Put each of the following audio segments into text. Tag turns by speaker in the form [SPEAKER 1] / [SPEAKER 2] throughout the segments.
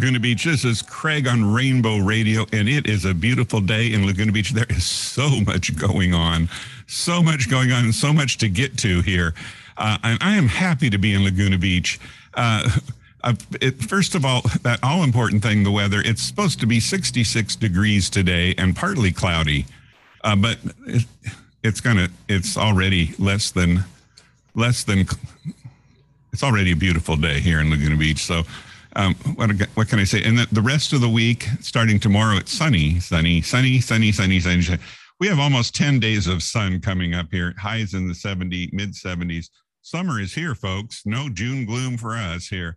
[SPEAKER 1] Laguna Beach. This is Craig on Rainbow Radio, and it is a beautiful day in Laguna Beach. There is so much going on, so much going on, and so much to get to here. Uh, and I am happy to be in Laguna Beach. Uh, uh it, first of all, that all important thing the weather. It's supposed to be 66 degrees today and partly cloudy, uh, but it, it's gonna. It's already less than less than. It's already a beautiful day here in Laguna Beach, so um, what, what can I say? And the, the rest of the week, starting tomorrow, it's sunny, sunny, sunny, sunny, sunny, sunny. We have almost 10 days of sun coming up here, highs in the 70, mid 70s. Summer is here, folks. No June gloom for us here.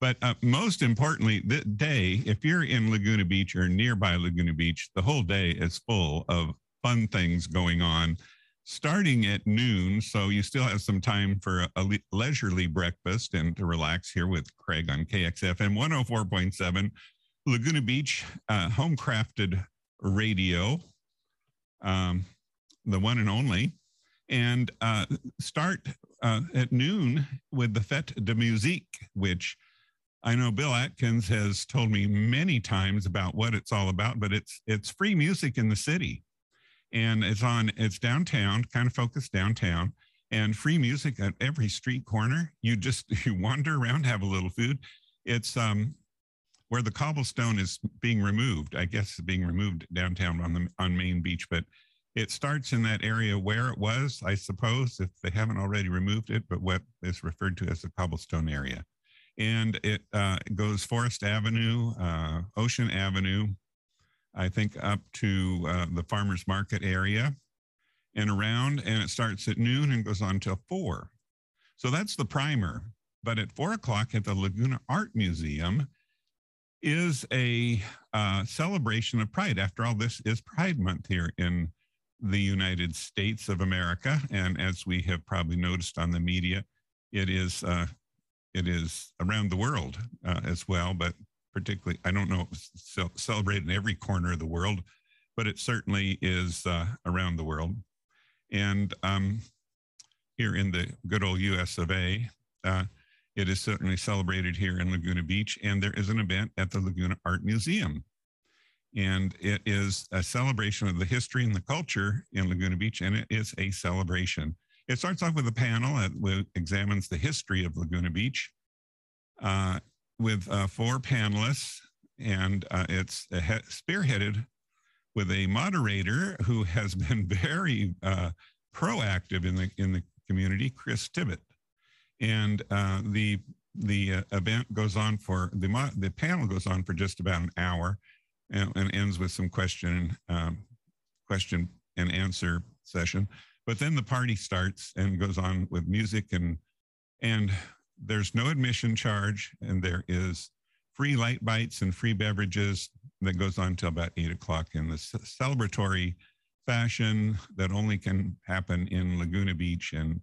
[SPEAKER 1] But uh, most importantly, the day, if you're in Laguna Beach or nearby Laguna Beach, the whole day is full of fun things going on starting at noon. So you still have some time for a, leisurely breakfast and to relax here with Craig on KXFM 104.7, Laguna Beach, uh, home crafted radio, um, the one and only. And uh, start uh, at noon with the Fête de Musique, which I know Bill Atkins has told me many times about what it's all about, but it's it's free music in the city and it's on it's downtown kind of focused downtown and free music at every street corner. You just you wander around have a little food. It's um where the cobblestone is being removed i guess it's being removed downtown on the on main beach but it starts in that area where it was i suppose if they haven't already removed it but what is referred to as the cobblestone area. And it uh, goes forest avenue uh, ocean avenue I think up to uh, the farmers market area and around, and it starts at noon and goes on till four. So that's the primer. But at four o'clock at the Laguna Art Museum is a uh, celebration of Pride. After all, this is Pride Month here in the United States of America, and as we have probably noticed on the media, it is uh, it is around the world uh, as well. But particularly, I don't know, celebrated in every corner of the world, but it certainly is uh, around the world. And um, here in the good old US of A, uh, it is certainly celebrated here in Laguna Beach. And there is an event at the Laguna Art Museum. And it is a celebration of the history and the culture in Laguna Beach, and it is a celebration. It starts off with a panel that examines the history of Laguna Beach. Uh, with uh, four panelists, and uh, it's spearheaded with a moderator who has been very uh, proactive in the in the community, Chris Tibbett. And uh, the the uh, event goes on for the the panel goes on for just about an hour, and, and ends with some question um, question and answer session. But then the party starts and goes on with music and and there's no admission charge, and there is free light bites and free beverages that goes on till about eight o'clock in the celebratory fashion that only can happen in Laguna Beach. And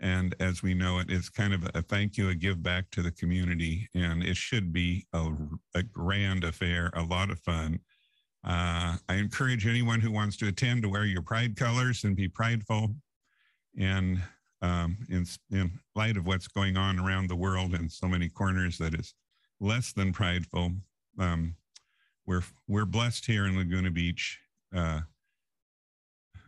[SPEAKER 1] and as we know it, it's kind of a thank you, a give back to the community, and it should be a, a grand affair, a lot of fun. Uh, I encourage anyone who wants to attend to wear your pride colors and be prideful. And um, in, in light of what's going on around the world in so many corners that is less than prideful. Um, we're, we're blessed here in Laguna Beach uh,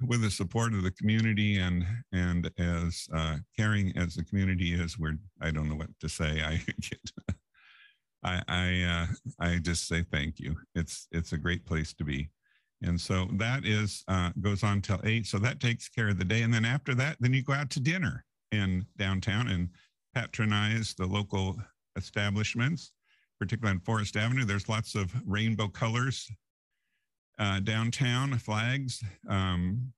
[SPEAKER 1] with the support of the community and, and as uh, caring as the community is, we're, I don't know what to say. I get, I, I, uh, I just say thank you. It's, it's a great place to be. And so that is uh, goes on till eight. So that takes care of the day. And then after that, then you go out to dinner in downtown and patronize the local establishments, particularly on Forest Avenue. There's lots of rainbow colors uh, downtown, flags. Um,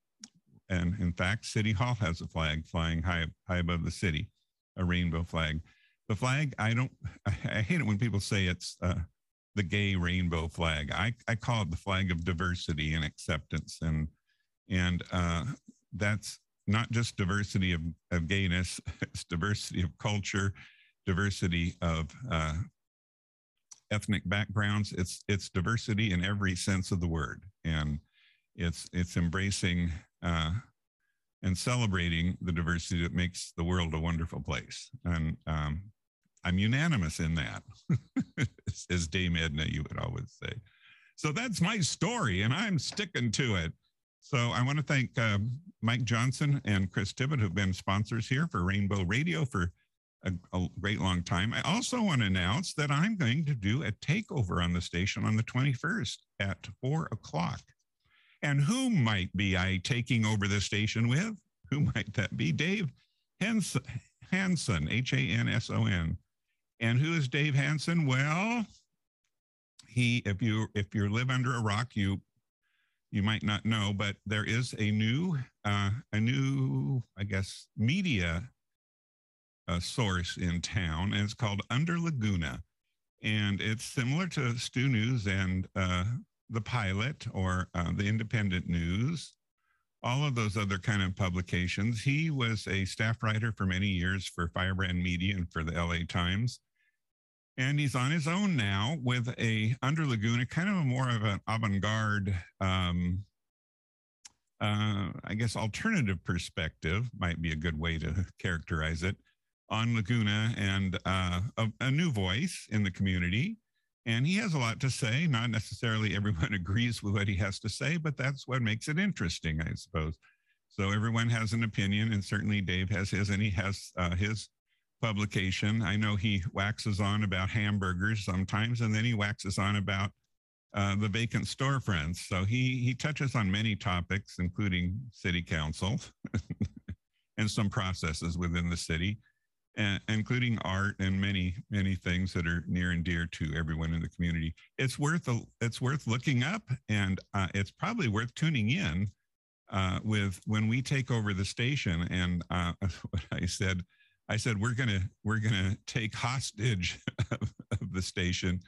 [SPEAKER 1] and in fact, City Hall has a flag flying high, high above the city, a rainbow flag. The flag, I don't, I, hate it when people say it's uh, the gay rainbow flag. I, I call it the flag of diversity and acceptance. And, and uh, that's not just diversity of, of gayness, it's diversity of culture, diversity of uh, ethnic backgrounds. It's, it's diversity in every sense of the word. And it's, it's embracing uh, and celebrating the diversity that makes the world a wonderful place. And um, I'm unanimous in that, as Dame Edna, you would always say. So that's my story, and I'm sticking to it. So I want to thank uh, Mike Johnson and Chris Tibbett, who've been sponsors here for Rainbow Radio for a, a, great long time. I also want to announce that I'm going to do a takeover on the station on the 21st at four o'clock. And who might be I taking over the station with? Who might that be? Dave Hanson, Hanson H A N S O N And who is Dave Hanson? Well, he if you if you live under a rock, you you might not know, but there is a new uh, a new I guess media uh, source in town, and it's called Under Laguna, and it's similar to Stu News and uh, the Pilot or uh, the Independent News all of those other kind of publications. He was a staff writer for many years for Firebrand Media and for the LA Times. And he's on his own now with a Under Laguna, kind of a more of an avant-garde, um, uh, I guess, alternative perspective might be a good way to characterize it on Laguna and uh, a, a new voice in the community. And he has a lot to say. Not necessarily everyone agrees with what he has to say, but that's what makes it interesting, I suppose. So everyone has an opinion, and certainly Dave has his, and he has uh, his publication. I know he waxes on about hamburgers sometimes, and then he waxes on about uh, the vacant storefronts. So he he touches on many topics, including city council and some processes within the city and, including art and many many things that are near and dear to everyone in the community. It's worth it's worth looking up, and uh, it's probably worth tuning in uh, with when we take over the station. And uh, what I said, I said we're gonna we're gonna take hostage of, of the station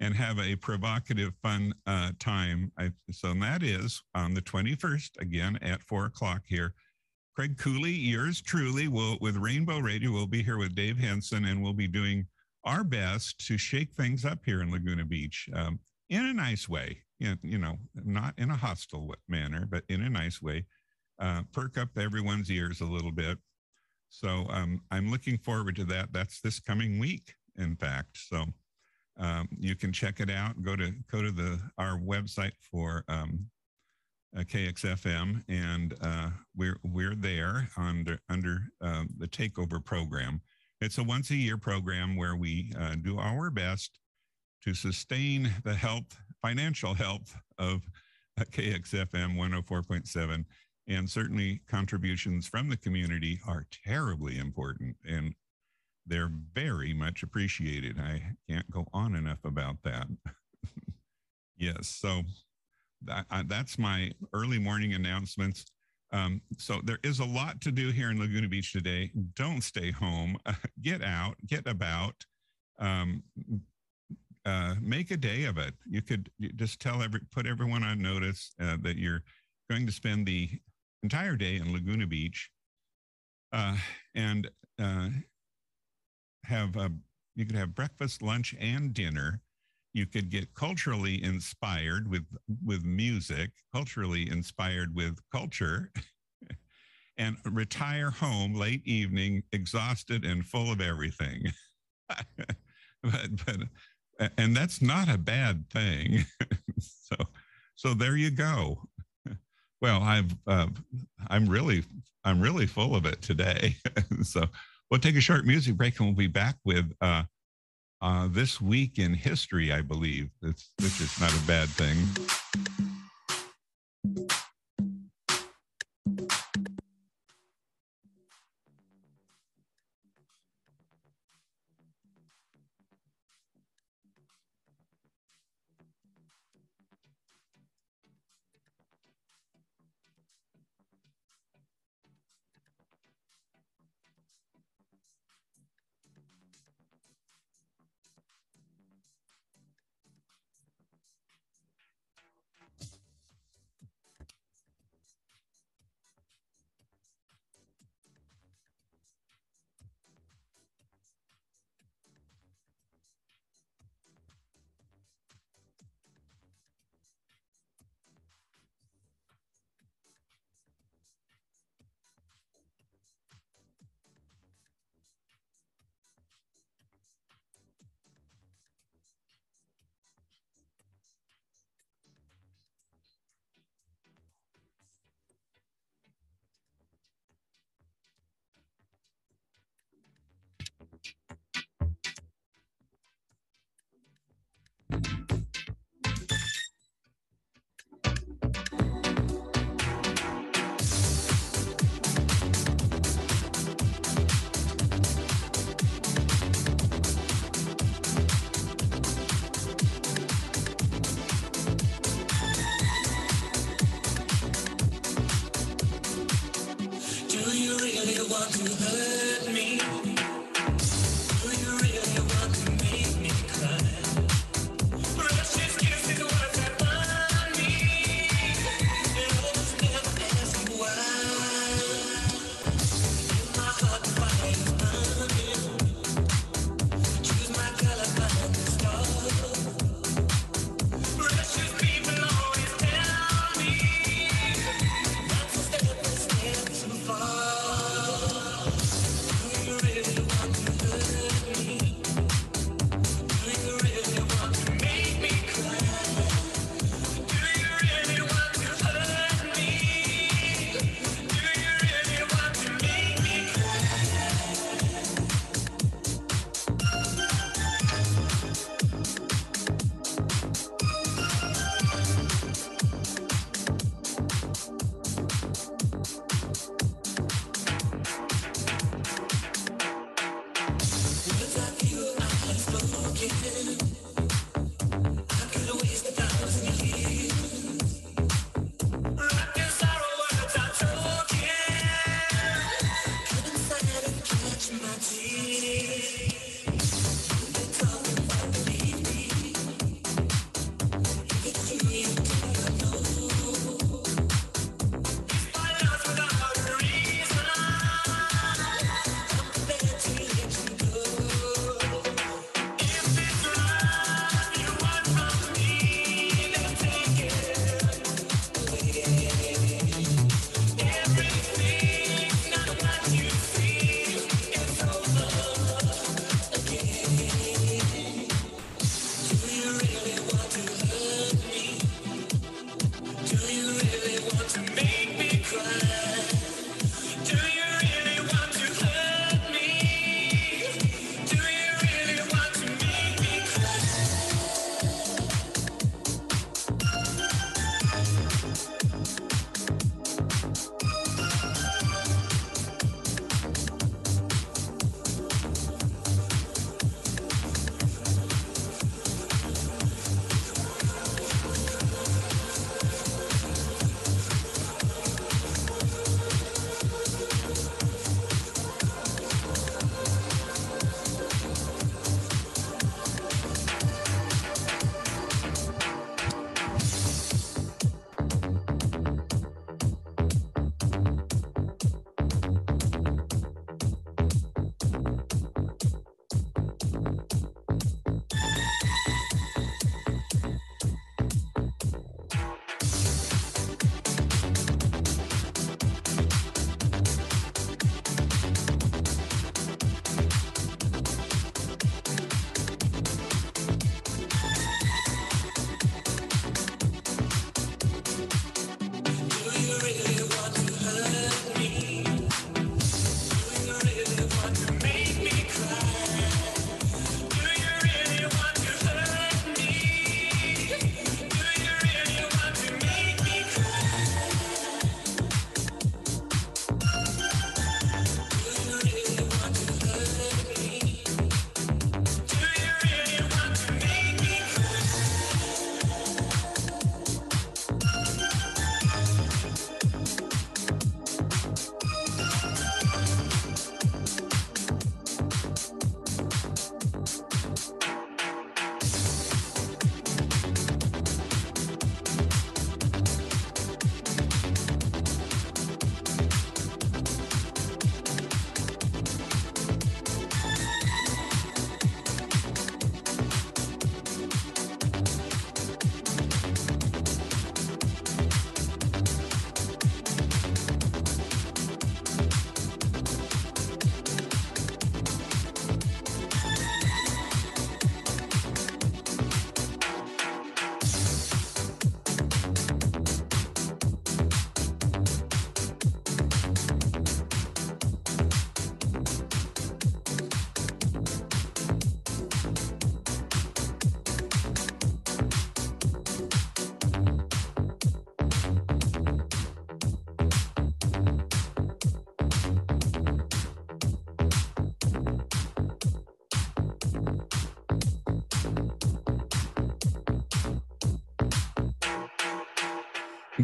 [SPEAKER 1] and have a provocative, fun uh, time. I, so that is on the 21st, again at four o'clock here Craig Cooley, yours truly, will with Rainbow Radio. We'll be here with Dave Hanson, and we'll be doing our best to shake things up here in Laguna Beach um, in a nice way. You know, not in a hostile manner, but in a nice way. Uh, perk up everyone's ears a little bit. So um, I'm looking forward to that. That's this coming week, in fact. So um, you can check it out. Go to go to the our website for um, uh, KXFM, and uh, we're we're there under under uh, the takeover program. It's a once a year program where we uh, do our best to sustain the health, financial health of KXFM 104.7, and certainly contributions from the community are terribly important and they're very much appreciated. I can't go on enough about that. yes, so uh, that's my early morning announcements. Um, so there is a lot to do here in Laguna Beach today. Don't stay home. Uh, get out, get about, um, uh, make a day of it. You could just tell every, put everyone on notice uh, that you're going to spend the entire day in Laguna Beach, uh, and uh, have a, you could have breakfast, lunch, and dinner you could get culturally inspired with with music culturally inspired with culture and retire home late evening exhausted and full of everything. But but and that's not a bad thing. So so there you go. Well i've uh, i'm really i'm really full of it today. So we'll take a short music break and we'll be back with uh, uh, this week in history, I believe. It's, which is not a bad thing.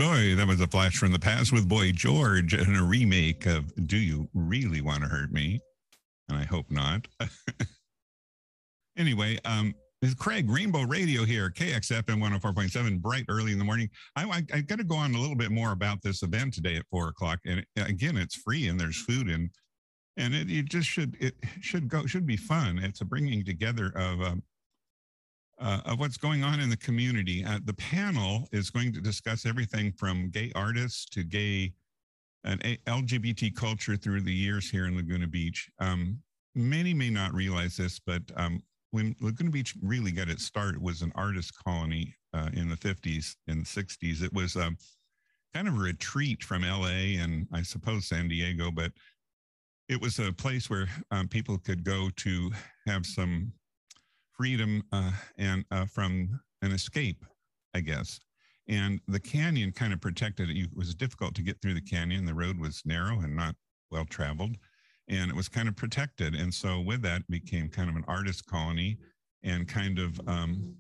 [SPEAKER 1] Boy, that was a flash from the past with Boy George and a remake of Do You Really Want to Hurt Me? And I hope not. anyway, um, it's Craig, Rainbow Radio here, KXFM 104.7, bright early in the morning. I, I, I got to go on a little bit more about this event today at four o'clock. And it, again, it's free and there's food and and it, it just should it should go should be fun. It's a bringing together of um, uh, of what's going on in the community. Uh, the panel is going to discuss everything from gay artists to gay and LGBT culture through the years here in Laguna Beach. Um, many may not realize this, but um, when Laguna Beach really got its start, it was an artist colony uh, in the 50s and 60s. It was um, kind of a retreat from LA and I suppose San Diego, but it was a place where um, people could go to have some freedom uh, and uh, from an escape, I guess. And the canyon kind of protected it. It was difficult to get through the canyon. The road was narrow and not well traveled, and it was kind of protected. And so, with that, became kind of an artist colony and kind of um,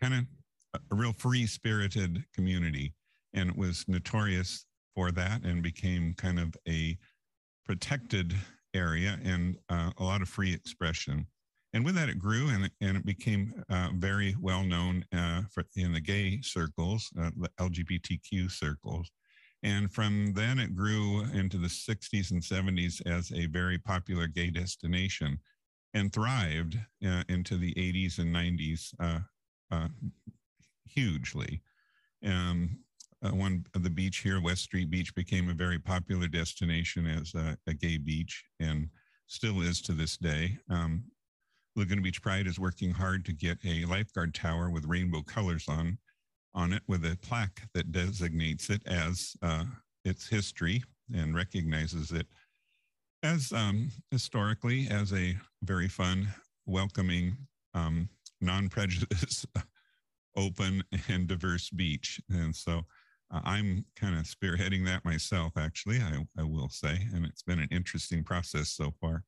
[SPEAKER 1] kind of a real free spirited community. And it was notorious for that and became kind of a protected area and uh, a lot of free expression and with that, it grew and, and it became uh, very well known uh, for, in the gay circles, uh, the LGBTQ circles. And from then, it grew into the 60s and 70s as a very popular gay destination and thrived uh, into the 80s and 90s uh, uh, hugely. Um, one of the beach here, West Street Beach, became a very popular destination as a, a gay beach and still is to this day. Um, Laguna Beach Pride is working hard to get a lifeguard tower with rainbow colors on on it with a plaque that designates it as uh, its history and recognizes it as um, historically as a very fun, welcoming, um, non-prejudice, open and diverse beach. And so uh, I'm kind of spearheading that myself, actually, I, I will say, and it's been an interesting process so far.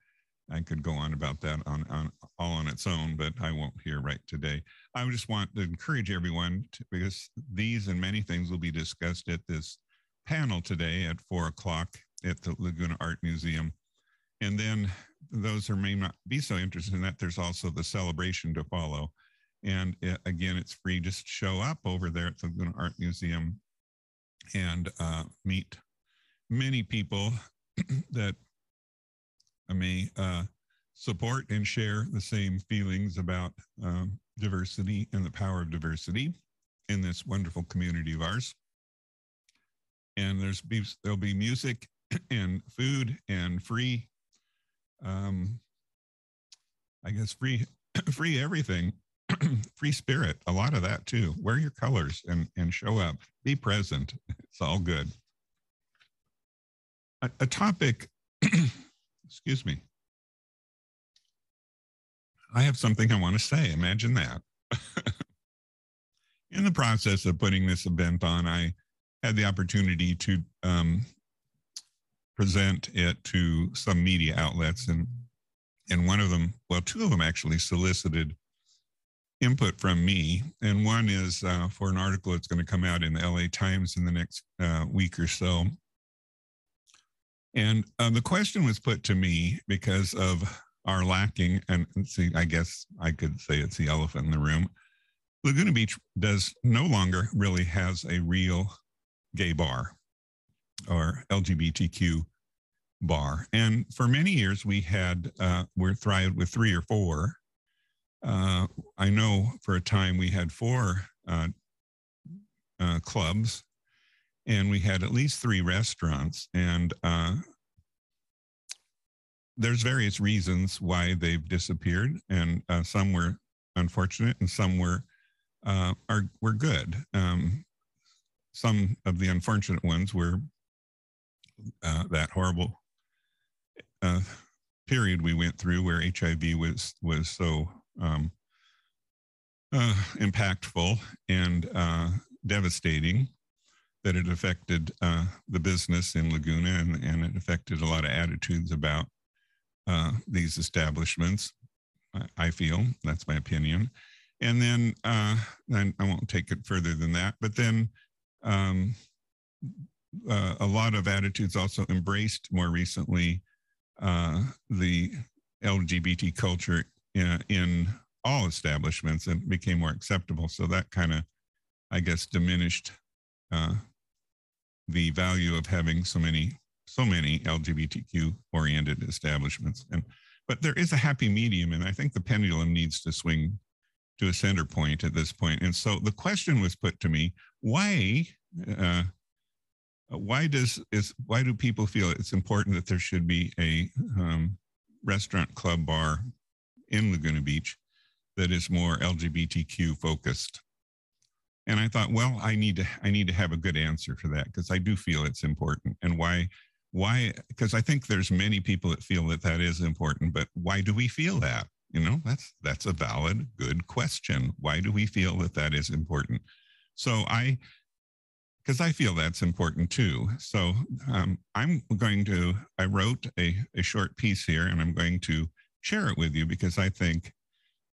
[SPEAKER 1] I could go on about that on, on all on its own, but I won't here right today. I just want to encourage everyone to, because these and many things will be discussed at this panel today at four o'clock at the Laguna Art Museum. And then those who may not be so interested in that, there's also the celebration to follow. And again, it's free. Just show up over there at the Laguna Art Museum and uh, meet many people that may uh, support and share the same feelings about um, diversity and the power of diversity in this wonderful community of ours. And there's there'll be music and food and free, um, I guess free free everything, free spirit. A lot of that too. Wear your colors and and show up. Be present. It's all good. A, a topic Excuse me. I have something I want to say. Imagine that. In the process of putting this event on, I had the opportunity to um, present it to some media outlets, and and one of them, well, two of them actually solicited input from me, and one is uh, for an article that's going to come out in the LA Times in the next uh, week or so and uh, the question was put to me because of our lacking, and see, I guess I could say it's the elephant in the room. Laguna Beach does no longer really has a real gay bar or LGBTQ bar. And for many years, we had, uh, we're thrived with three or four. Uh, I know for a time we had four uh, uh clubs and we had at least three restaurants and uh, there's various reasons why they've disappeared and uh, some were unfortunate and some were uh, are were good. Um, some of the unfortunate ones were uh, that horrible uh, period we went through where hiv was was so um, uh, impactful and uh, devastating that it affected the business in Laguna and, and it affected a lot of attitudes about uh, these establishments. I feel that's my opinion. And then, uh, then I won't take it further than that. But then um, uh, a lot of attitudes also embraced more recently uh, the LGBT culture in, in, all establishments and became more acceptable. So that kind of, I guess, diminished uh, the value of having so many so many LGBTQ oriented establishments. And but there is a happy medium, and I think the pendulum needs to swing to a center point at this point. And so the question was put to me: Why? Uh, why does is why do people feel it's important that there should be a um, restaurant club bar in Laguna Beach that is more LGBTQ focused? And I thought, well, I need to I need to have a good answer for that because I do feel it's important. And why why because i think there's many people that feel that that is important but why do we feel that? You know that's that's a valid good question. Why do we feel that that is important? So i because i feel that's important too. So um, i'm going to i wrote a, a short piece here and i'm going to share it with you because i think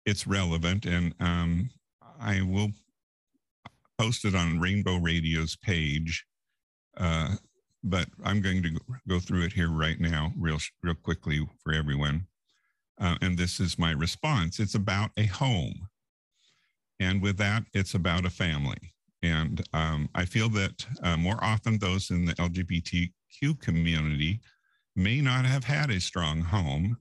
[SPEAKER 1] it's relevant and um, i will post it on rainbow radio's page uh, but I'm going to go through it here right now, real real quickly for everyone. Uh, and this is my response. It's about a home, and with that, it's about a family. And um, I feel that uh, more often those in the LGBTQ community may not have had a strong home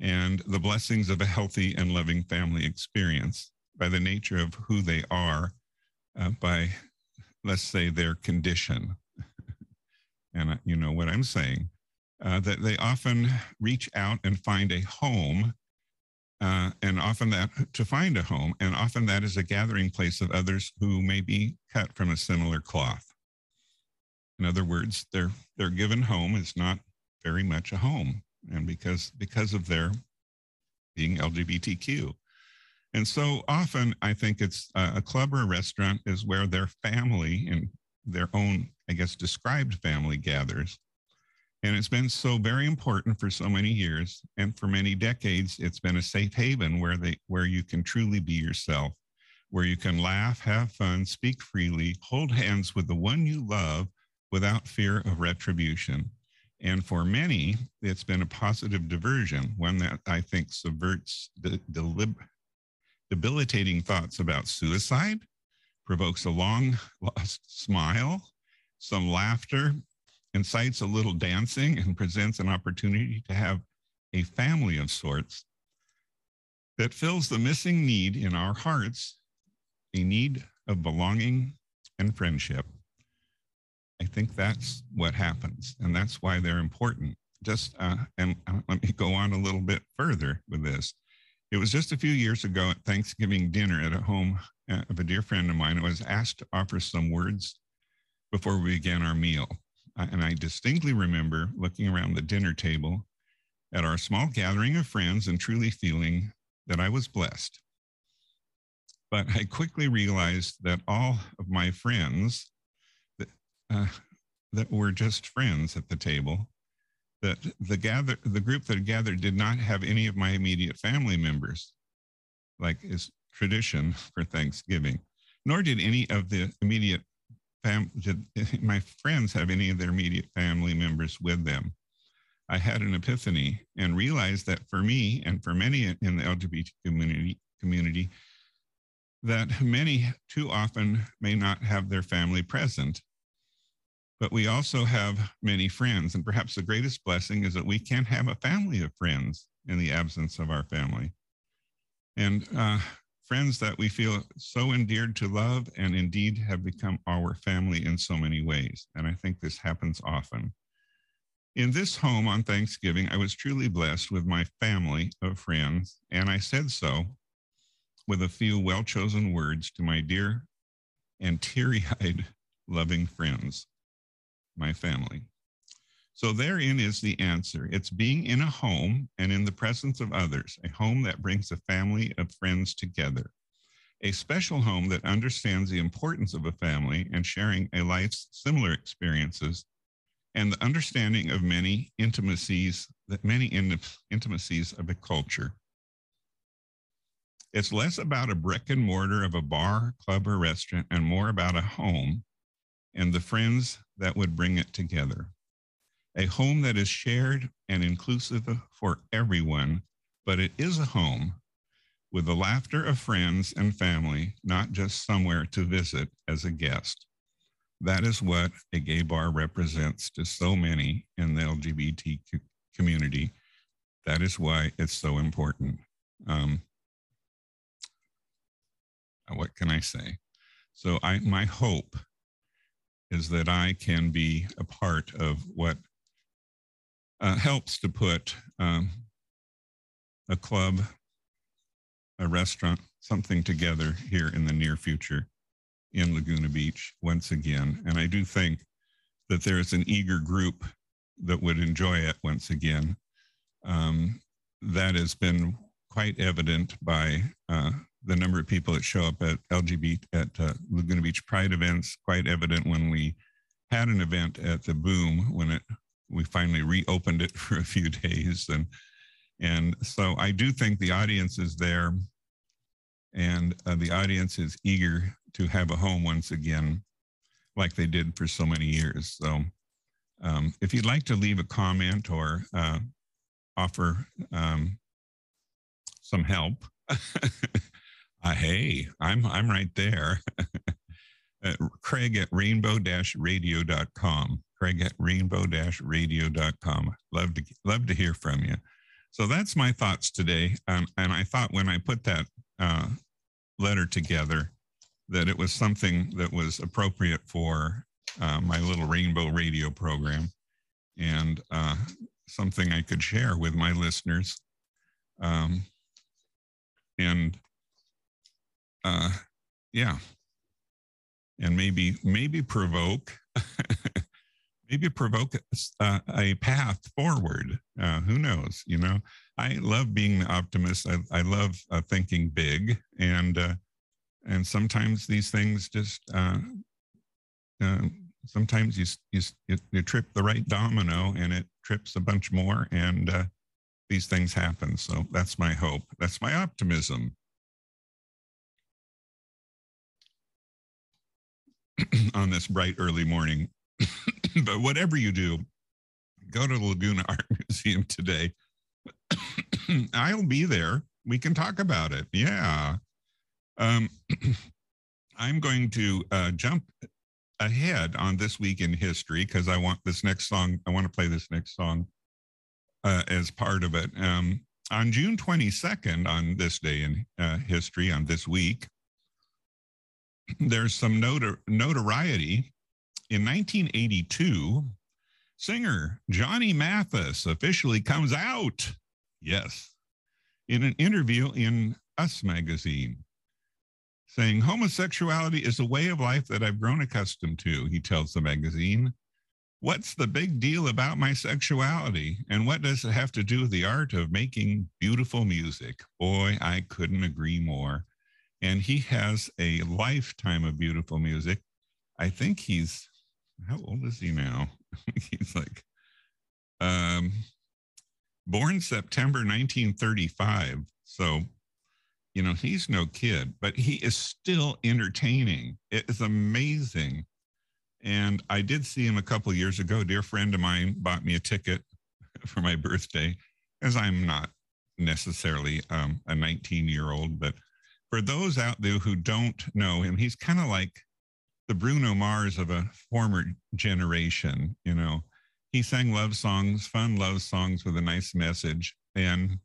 [SPEAKER 1] and the blessings of a healthy and loving family experience by the nature of who they are, uh, by, let's say, their condition and you know what I'm saying, uh, that they often reach out and find a home, uh, and often that to find a home, and often that is a gathering place of others who may be cut from a similar cloth. In other words, their their given home is not very much a home, and because because of their being LGBTQ. And so often, I think it's uh, a club or a restaurant is where their family and their own, I guess, described family gathers. And it's been so very important for so many years. And for many decades, it's been a safe haven where they where you can truly be yourself, where you can laugh, have fun, speak freely, hold hands with the one you love without fear of retribution. And for many, it's been a positive diversion, one that I think subverts the delib- debilitating thoughts about suicide provokes a long lost smile, some laughter, incites a little dancing, and presents an opportunity to have a family of sorts that fills the missing need in our hearts a need of belonging and friendship. I think that's what happens, and that's why they're important. Just uh, and uh, let me go on a little bit further with this. It was just a few years ago at Thanksgiving dinner at a home uh, of a dear friend of mine. I was asked to offer some words before we began our meal. And I distinctly remember looking around the dinner table at our small gathering of friends and truly feeling that I was blessed. But I quickly realized that all of my friends that, uh, that were just friends at the table that the gather the group that gathered did not have any of my immediate family members, like is tradition for Thanksgiving. Nor did any of the immediate fam- did my friends have any of their immediate family members with them. I had an epiphany and realized that for me and for many in the LGBT community, community that many too often may not have their family present but we also have many friends. And perhaps the greatest blessing is that we can have a family of friends in the absence of our family. And uh, friends that we feel so endeared to love and indeed have become our family in so many ways. And I think this happens often. In this home on Thanksgiving, I was truly blessed with my family of friends, and I said so with a few well chosen words to my dear and teary eyed loving friends my family. So therein is the answer. It's being in a home and in the presence of others, a home that brings a family of friends together, a special home that understands the importance of a family and sharing a life's similar experiences, and the understanding of many intimacies, that many intimacies of a culture. It's less about a brick and mortar of a bar, club, or restaurant, and more about a home and the friends that would bring it together. A home that is shared and inclusive for everyone, but it is a home with the laughter of friends and family, not just somewhere to visit as a guest. That is what a gay bar represents to so many in the LGBT community. That is why it's so important. Um, what can I say? So I, my hope is that I can be a part of what uh, helps to put um, a club, a restaurant, something together here in the near future in Laguna Beach once again. And I do think that there's an eager group that would enjoy it once again. Um, that has been quite evident by uh, the number of people that show up at LGBT at uh, Laguna Beach Pride events. Quite evident when we had an event at the Boom when it we finally reopened it for a few days. And and so I do think the audience is there. And uh, the audience is eager to have a home once again like they did for so many years. So um, if you'd like to leave a comment or uh, offer um, some help uh, hey i'm i'm right there. Craig at rainbow-radio.com craig at rainbow-radio.com love to love to hear from you. So that's my thoughts today. Um, and i thought when i put that uh, letter together that it was something that was appropriate for uh, my little rainbow radio program and uh, something i could share with my listeners. Um, and uh, yeah. And maybe maybe provoke maybe provoke uh, a path forward uh, who knows you know? I love being the optimist. I, I love uh, thinking big and uh, and sometimes these things just uh, uh, sometimes you, you you trip the right domino and it trips a bunch more and these things happen. So that's my hope. That's my optimism. On this bright early morning. but whatever you do, go to the Laguna Art Museum today. I'll be there. We can talk about it. Yeah. Um, I'm going to uh, jump ahead on this week in history because I want this next song. I want to play this next song uh, as part of it. Um, on June 22nd, on this day in uh, history, on this week, there's some notor- notoriety. In 1982, singer Johnny Mathis officially comes out. Yes, in an interview in Us magazine, saying homosexuality is a way of life that I've grown accustomed to, he tells the magazine. What's the big deal about my sexuality? And what does it have to do with the art of making beautiful music? Boy, I couldn't agree more and he has a lifetime of beautiful music. I think he's how old is he now? he's like um, born September 1935. So, you know, he's no kid, but he is still entertaining. It is amazing. And I did see him a couple years ago. A dear friend of mine bought me a ticket for my birthday, as I'm not necessarily um, a 19 year old, but for those out there who don't know him, he's kind of like the Bruno Mars of a former generation. You know, he sang love songs, fun love songs with a nice message, and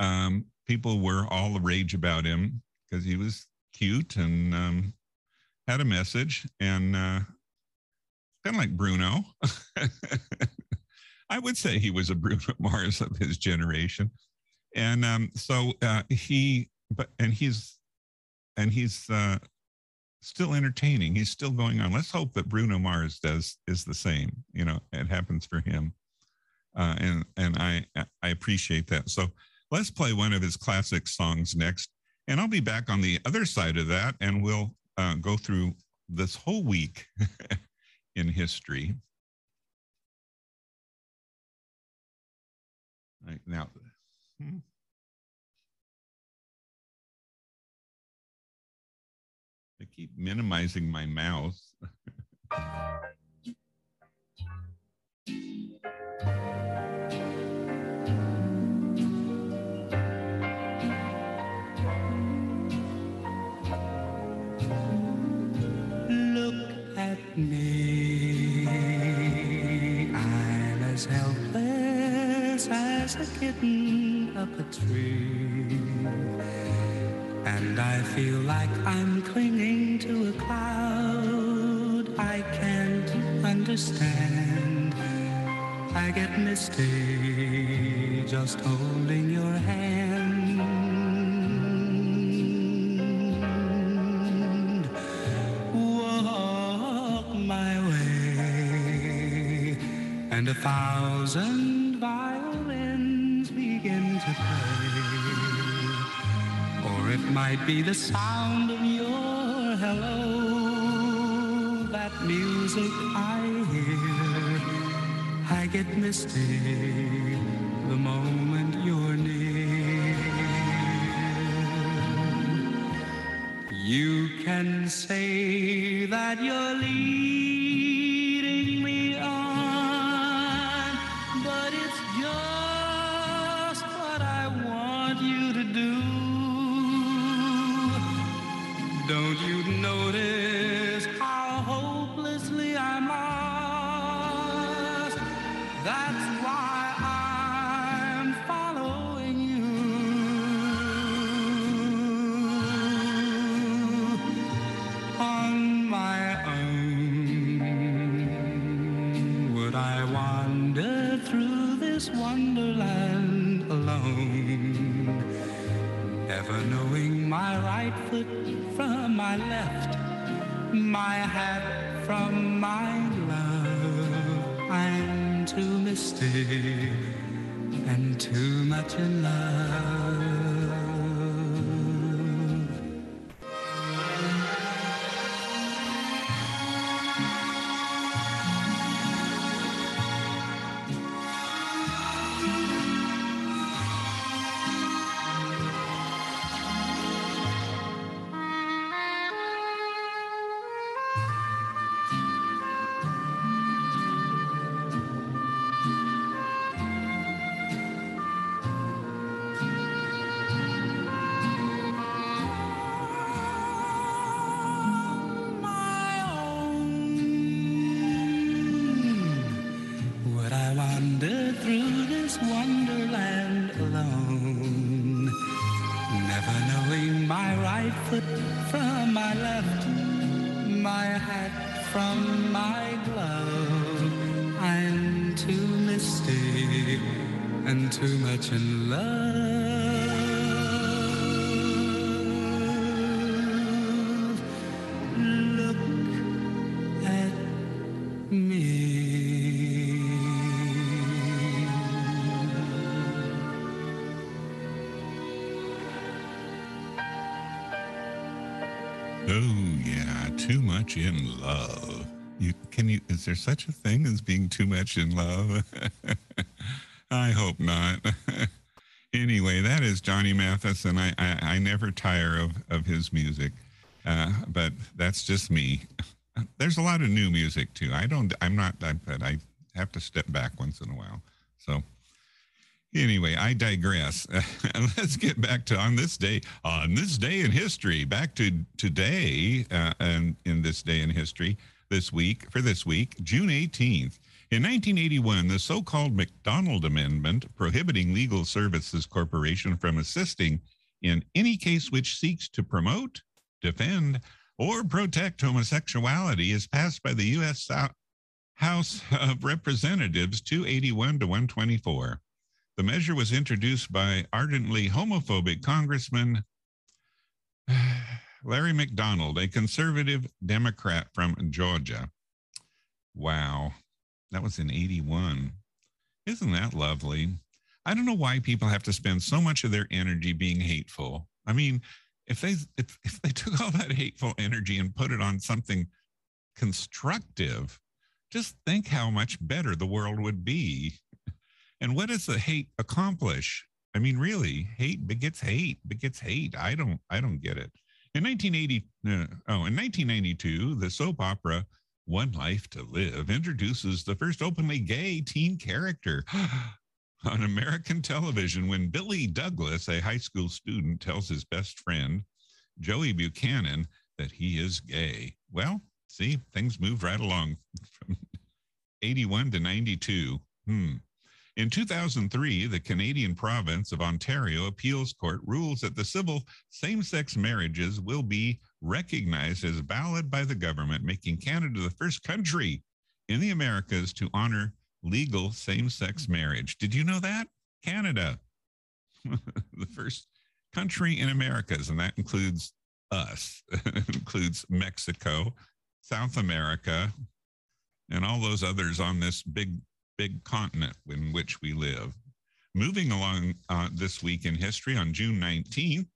[SPEAKER 1] um, people were all the rage about him because he was cute and um, had a message, and uh, kind of like Bruno. I would say he was a Bruno Mars of his generation, and um, so uh, he but and he's and he's uh, still entertaining. He's still going on. Let's hope that Bruno Mars does is the same. You know, it happens for him, uh, and and I I appreciate that. So let's play one of his classic songs next, and I'll be back on the other side of that, and we'll uh, go through this whole week in history. Right now. Hmm. keep minimizing my mouth. Look at me.
[SPEAKER 2] I'm as helpless as a kitten up a tree. And I feel like I'm clinging cloud I can't understand. I get misty just holding your hand. Walk my way, and a thousand violins begin to play. Or it might be the sound hello, that music I hear. I get misty the moment you're near. You can say that you're leading and too much in love. Look at me.
[SPEAKER 1] Oh yeah, too much in love. You can you is there such a thing as being too much in love? I hope not. anyway, that is Johnny Mathis, and I, I, I never tire of, of his music. Uh, but that's just me. There's a lot of new music too. I don't I'm not I, but I have to step back once in a while. So Anyway, I digress. Let's get back to on this day, on this day in history. Back to today, uh, and in this day in history, this week for this week, June 18th. In 1981, the so-called McDonald Amendment, prohibiting Legal Services Corporation from assisting in any case which seeks to promote, defend, or protect homosexuality, is passed by the U.S. House of Representatives 281 to 124. The measure was introduced by ardently homophobic Congressman Larry McDonald, a conservative Democrat from Georgia. Wow, that was in 81. Isn't that lovely? I don't know why people have to spend so much of their energy being hateful. I mean, if they if, if they took all that hateful energy and put it on something constructive, just think how much better the world would be. And what does the hate accomplish? I mean, really, hate begets hate begets hate. I don't, I don't get it. In 1980, uh, oh, in 1992, the soap opera One Life to Live introduces the first openly gay teen character on American television when Billy Douglas, a high school student, tells his best friend, Joey Buchanan, that he is gay. Well, see, things moved right along from 81 to 92. Hmm. In 2003, the Canadian province of Ontario appeals court rules that the civil same sex marriages will be recognized as valid by the government, making Canada the first country in the Americas to honor legal same sex marriage. Did you know that? Canada, the first country in Americas, and that includes us, includes Mexico, South America, and all those others on this big, big continent in which we live. Moving along uh, this week in history on June 19th,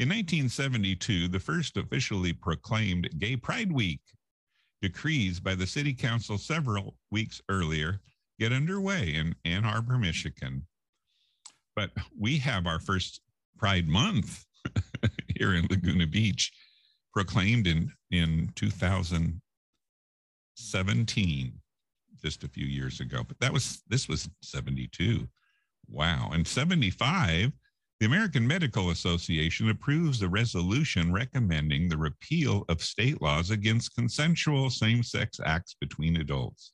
[SPEAKER 1] in 1972, the first officially proclaimed Gay Pride Week decrees by the city council several weeks earlier get underway in Ann Arbor, Michigan. But we have our first Pride Month here in Laguna Beach proclaimed in, in 2017, just a few years ago. But that was, this was 72. Wow. And 75, the American Medical Association approves a resolution recommending the repeal of state laws against consensual same sex acts between adults.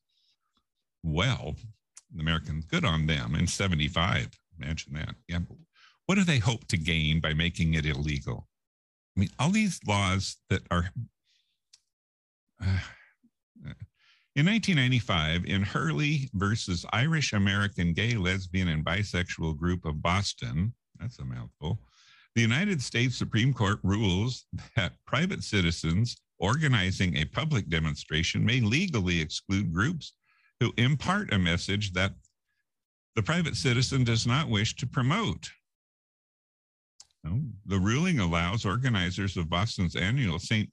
[SPEAKER 1] Well, the Americans, good on them in 75. Imagine that. Yeah. What do they hope to gain by making it illegal? I mean, all these laws that are. Uh, in 1995, in Hurley versus Irish American Gay, Lesbian, and Bisexual Group of Boston, that's a mouthful. The United States Supreme Court rules that private citizens organizing a public demonstration may legally exclude groups who impart a message that the private citizen does not wish to promote. Oh, the ruling allows organizers of Boston's annual St.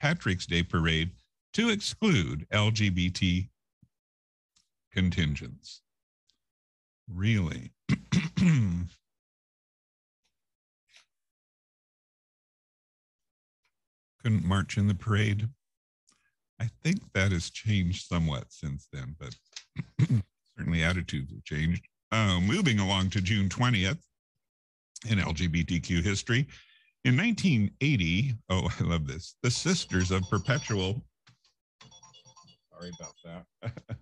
[SPEAKER 1] Patrick's Day parade to exclude LGBT contingents. Really? couldn't march in the parade. I think that has changed somewhat since then, but certainly attitudes have changed. Uh, moving along to June 20th in LGBTQ history. In 1980, oh, I love this. The Sisters of Perpetual. Sorry about that.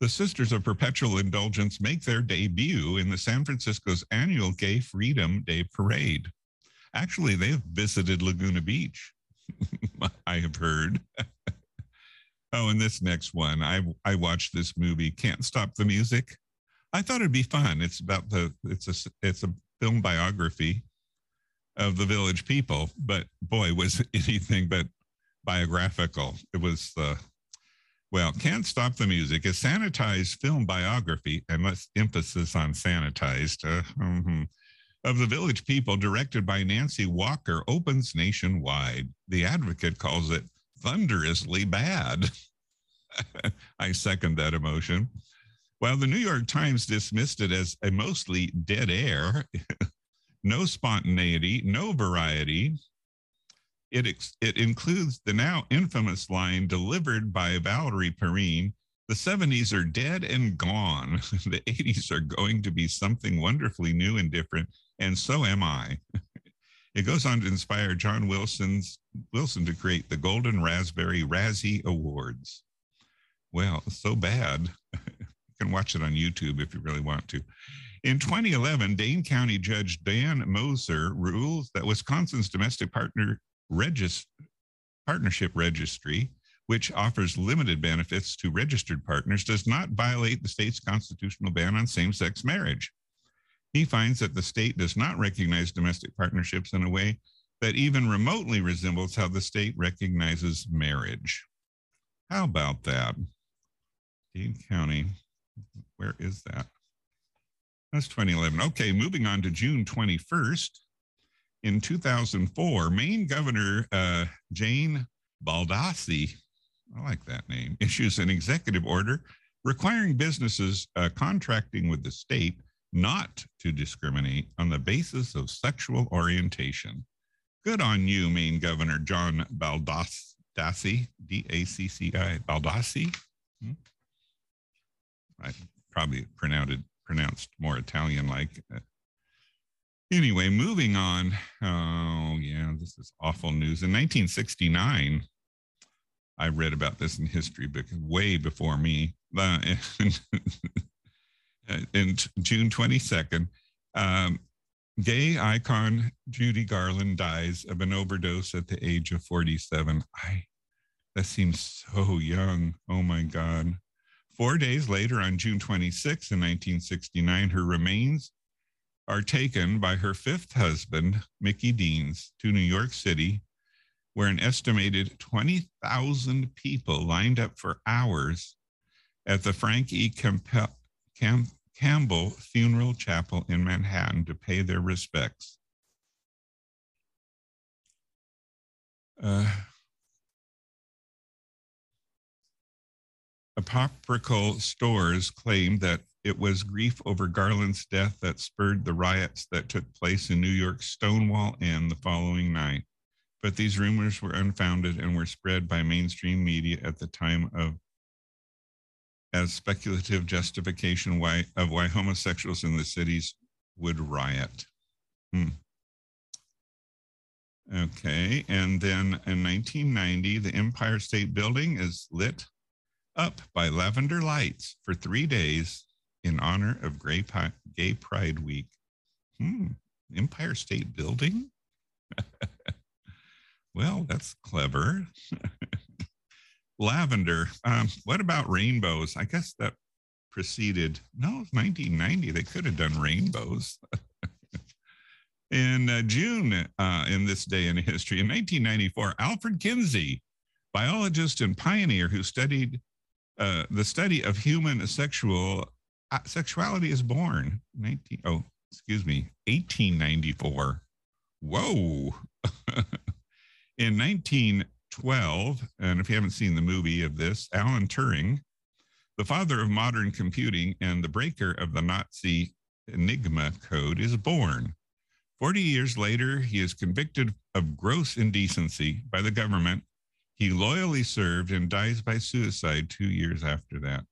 [SPEAKER 1] The Sisters of Perpetual Indulgence make their debut in the San Francisco's annual Gay Freedom Day Parade. Actually, they've visited Laguna Beach, I have heard. oh, and this next one, I I watched this movie, Can't Stop the Music. I thought it'd be fun. It's about the it's a it's a film biography of the village people, but boy, was anything but biographical. It was uh, well, Can't Stop the Music, a sanitized film biography, and less emphasis on sanitized, uh, mm-hmm, of the village people, directed by Nancy Walker, opens nationwide. The advocate calls it thunderously bad. I second that emotion. While the New York Times dismissed it as a mostly dead air, no spontaneity, no variety, it, ex- it includes the now infamous line delivered by Valerie Perrine The 70s are dead and gone. the 80s are going to be something wonderfully new and different, and so am I. it goes on to inspire John Wilson's, Wilson to create the Golden Raspberry Razzie Awards. Well, so bad. you can watch it on YouTube if you really want to. In 2011, Dane County Judge Dan Moeser rules that Wisconsin's domestic partner regis- partnership registry, which offers limited benefits to registered partners, does not violate the state's constitutional ban on same sex marriage. He finds that the state does not recognize domestic partnerships in a way that even remotely resembles how the state recognizes marriage. How about that? Dane County, where is that? That's 2011. Okay, moving on to June 21st in 2004, Maine Governor uh, Jane Baldacci, I like that name, issues an executive order requiring businesses uh, contracting with the state not to discriminate on the basis of sexual orientation. Good on you, Maine Governor John Baldacci, D A C C I, Baldacci. Hmm? I probably pronounced, it pronounced more Italian like. Uh, Anyway, moving on. Oh, yeah, this is awful news. In 1969, I read about this in history book way before me. Uh, in June 22nd, um, gay icon Judy Garland dies of an overdose at the age of 47. I that seems so young. Oh my God. Four days later, on June 26, in 1969, her remains are taken by her fifth husband, Mickey Deans, to New York City, where an estimated 20,000 people lined up for hours at the Frank E. Campbell, Cam- Campbell Funeral Chapel in Manhattan to pay their respects. Uh, apocryphal stores claim that it was grief over Garland's death that spurred the riots that took place in New York's Stonewall Inn the following night. But these rumors were unfounded and were spread by mainstream media at the time of as speculative justification why, of why homosexuals in the cities would riot. Hmm. Okay, and then in 1990, the Empire State Building is lit up by lavender lights for three days in honor of Gay, Gay Pride Week. Hmm, Empire State Building? well, that's clever. lavender. Um, what about rainbows? I guess that preceded, no, 1990. They could have done rainbows. in uh, June, uh, in this day in history, in 1994, Alfred Kinsey, biologist and pioneer who studied uh, the study of human sexual uh, sexuality is born 19 oh excuse me 1894 whoa. In 1912 and if you haven't seen the movie of this alan turing the father of modern computing and the breaker of the nazi enigma code is born. 40 years later he is convicted of gross indecency by the government. He loyally served and dies by suicide two years after that.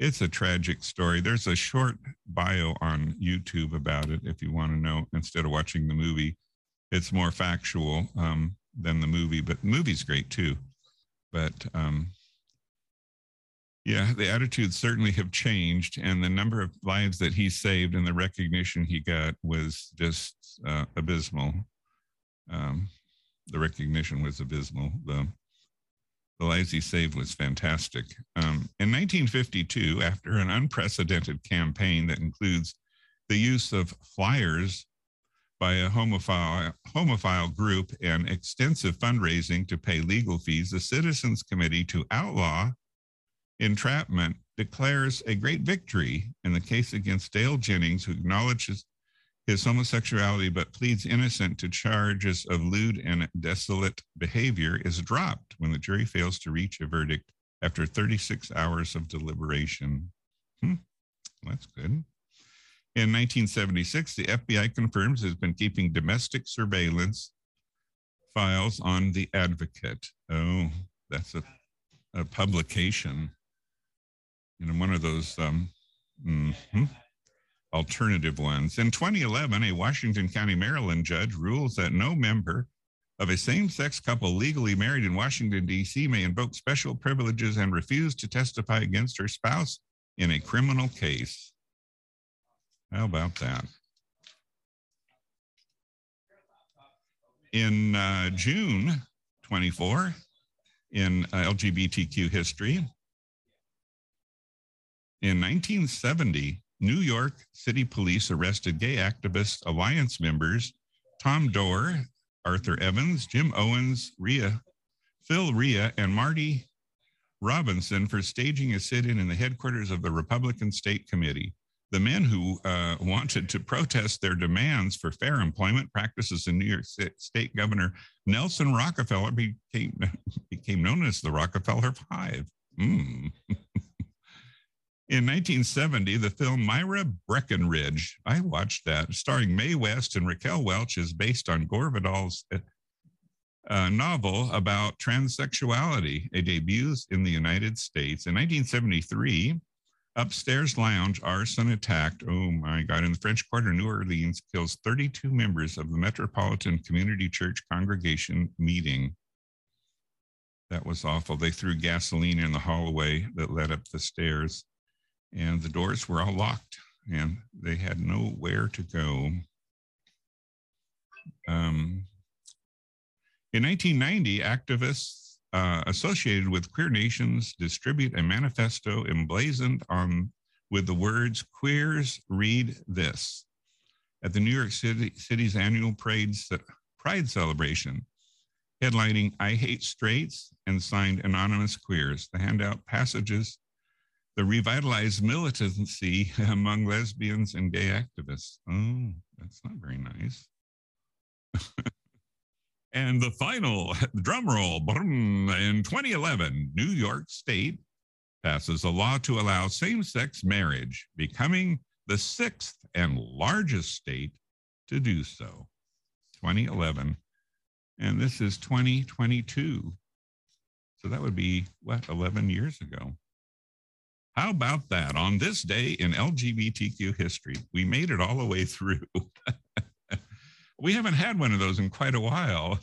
[SPEAKER 1] It's a tragic story. There's a short bio on YouTube about it if you want to know instead of watching the movie. It's more factual um, than the movie, but the movie's great too. But um, yeah, the attitudes certainly have changed, and the number of lives that he saved and the recognition he got was just uh, abysmal. Um, the recognition was abysmal. The, the he saved was fantastic. Um, in 1952, after an unprecedented campaign that includes the use of flyers by a homophile, homophile group and extensive fundraising to pay legal fees, the Citizens Committee to Outlaw Entrapment declares a great victory in the case against Dale Jennings, who acknowledges his homosexuality but pleads innocent to charges of lewd and desolate behavior is dropped when the jury fails to reach a verdict after 36 hours of deliberation. Hmm, that's good. In 1976, the FBI confirms has been keeping domestic surveillance files on the advocate. Oh, that's a, a publication. You know, one of those um, mm-hmm alternative ones. In 2011, a Washington County, Maryland judge rules that no member of a same sex couple legally married in Washington, D.C. may invoke special privileges and refuse to testify against her spouse in a criminal case. How about that? In uh, June 24, in uh, LGBTQ history, in 1970, New York City Police arrested gay activist alliance members Tom Doerr, Arthur Evans, Jim Owens, Ria, Phil Ria, and Marty Robinson for staging a sit in in the headquarters of the Republican State Committee. The men who uh, wanted to protest their demands for fair employment practices in New York State Governor Nelson Rockefeller became, became known as the Rockefeller Five. Mm. In 1970, the film Myra Breckinridge, I watched that, starring Mae West and Raquel Welch, is based on Gore Vidal's uh, novel about transsexuality. It debuts in the United States. In 1973, Upstairs Lounge, arson attacked, oh my God, in the French Quarter, New Orleans, kills 32 members of the Metropolitan Community Church congregation meeting. That was awful. They threw gasoline in the hallway that led up the stairs, and the doors were all locked, and they had nowhere to go. Um, in 1990, activists uh, associated with Queer Nations distribute a manifesto emblazoned on with the words "Queers read this" at the New York City City's annual Pride, Pride celebration, headlining "I Hate Straights" and signed "Anonymous Queers." The handout passages the revitalized militancy among lesbians and gay activists. Oh, that's not very nice. and the final drum roll in 2011, New York State passes a law to allow same sex marriage, becoming the sixth and largest state to do so. 2011. And this is 2022. So that would be, what, 11 years ago? How about that? On this day in LGBTQ history, we made it all the way through. we haven't had one of those in quite a while.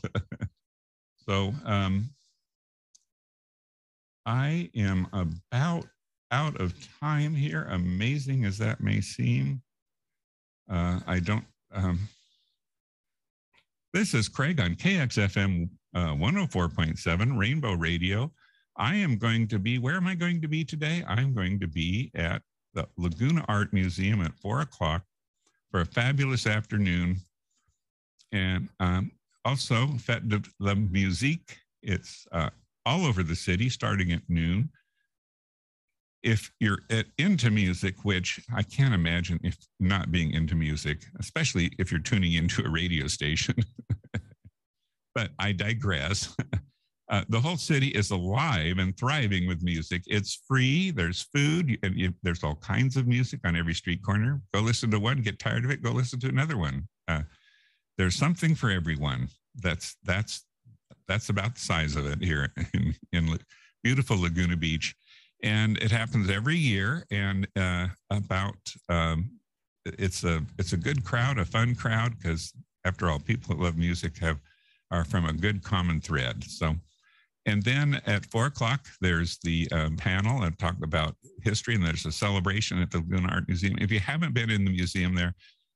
[SPEAKER 1] so um, I am about out of time here, amazing as that may seem. Uh, I don't. Um, this is Craig on KXFM uh, 104.7 Rainbow Radio. I am going to be, where am I going to be today? I'm going to be at the Laguna Art Museum at four o'clock for a fabulous afternoon. And um, also, Fête de la Musique, it's uh, all over the city starting at noon. If you're at, into music, which I can't imagine if not being into music, especially if you're tuning into a radio station, but I digress. Uh, the whole city is alive and thriving with music. It's free. There's food. And you, there's all kinds of music on every street corner. Go listen to one. Get tired of it. Go listen to another one. Uh, there's something for everyone. That's that's that's about the size of it here in, in beautiful Laguna Beach, and it happens every year. And uh, about um, it's a it's a good crowd, a fun crowd, because after all, people that love music have are from a good common thread. So and then at four o'clock, there's the um, panel and talk about history, and there's a celebration at the Laguna Art Museum. If you haven't been in the museum there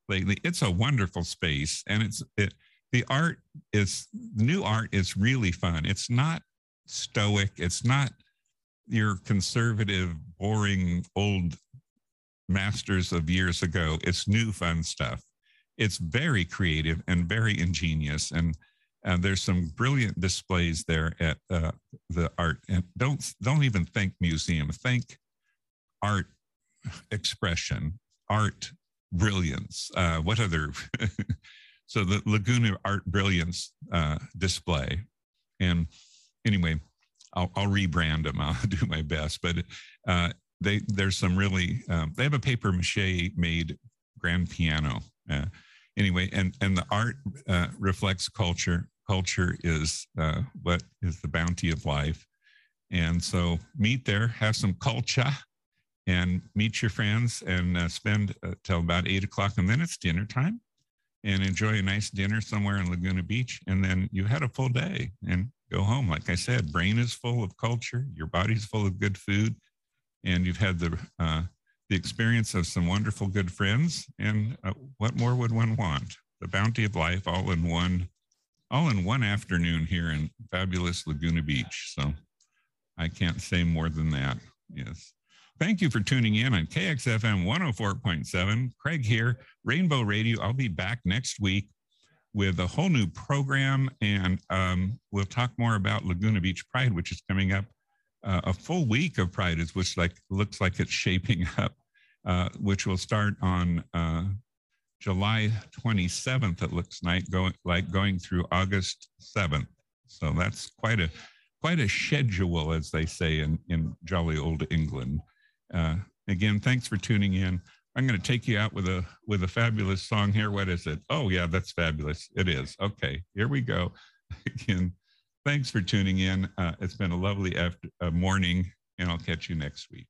[SPEAKER 1] lately, it's a wonderful space, and it's it the art is new art is really fun. It's not stoic. It's not your conservative, boring old masters of years ago. It's new, fun stuff. It's very creative and very ingenious and and there's some brilliant displays there at uh, the art. And don't don't even think museum. Think art expression, art brilliance. Uh, what other? so the Laguna Art Brilliance uh, display. And anyway, I'll, I'll, rebrand them. I'll do my best. But uh, they there's some really um, they have a paper mache made grand piano. Anyway, and and the art uh, reflects culture culture is uh, what is the bounty of life. And so meet there, have some culture, and meet your friends and uh, spend uh, till about eight o'clock. And then it's dinner time and enjoy a nice dinner somewhere in Laguna Beach. And then you had a full day and go home. Like I said, brain is full of culture, your body's full of good food, and you've had the, uh, the experience of some wonderful good friends. And uh, what more would one want? The bounty of life all in one all in one afternoon here in fabulous Laguna Beach. So I can't say more than that. Yes. Thank you for tuning in on KXFM 104.7. Craig here, Rainbow Radio. I'll be back next week with a whole new program, and um, we'll talk more about Laguna Beach Pride, which is coming up. Uh, a full week of Pride is which like looks like it's shaping up, uh, which will start on uh, July 27th, it looks like going, like going through August 7th. So that's quite a quite a schedule, as they say in, in jolly old England. Uh, again, thanks for tuning in. I'm going to take you out with a with a fabulous song here. What is it? Oh yeah, that's fabulous. It is. Okay, here we go. Again, thanks for tuning in. Uh, it's been a lovely after, uh, morning, and I'll catch you next week.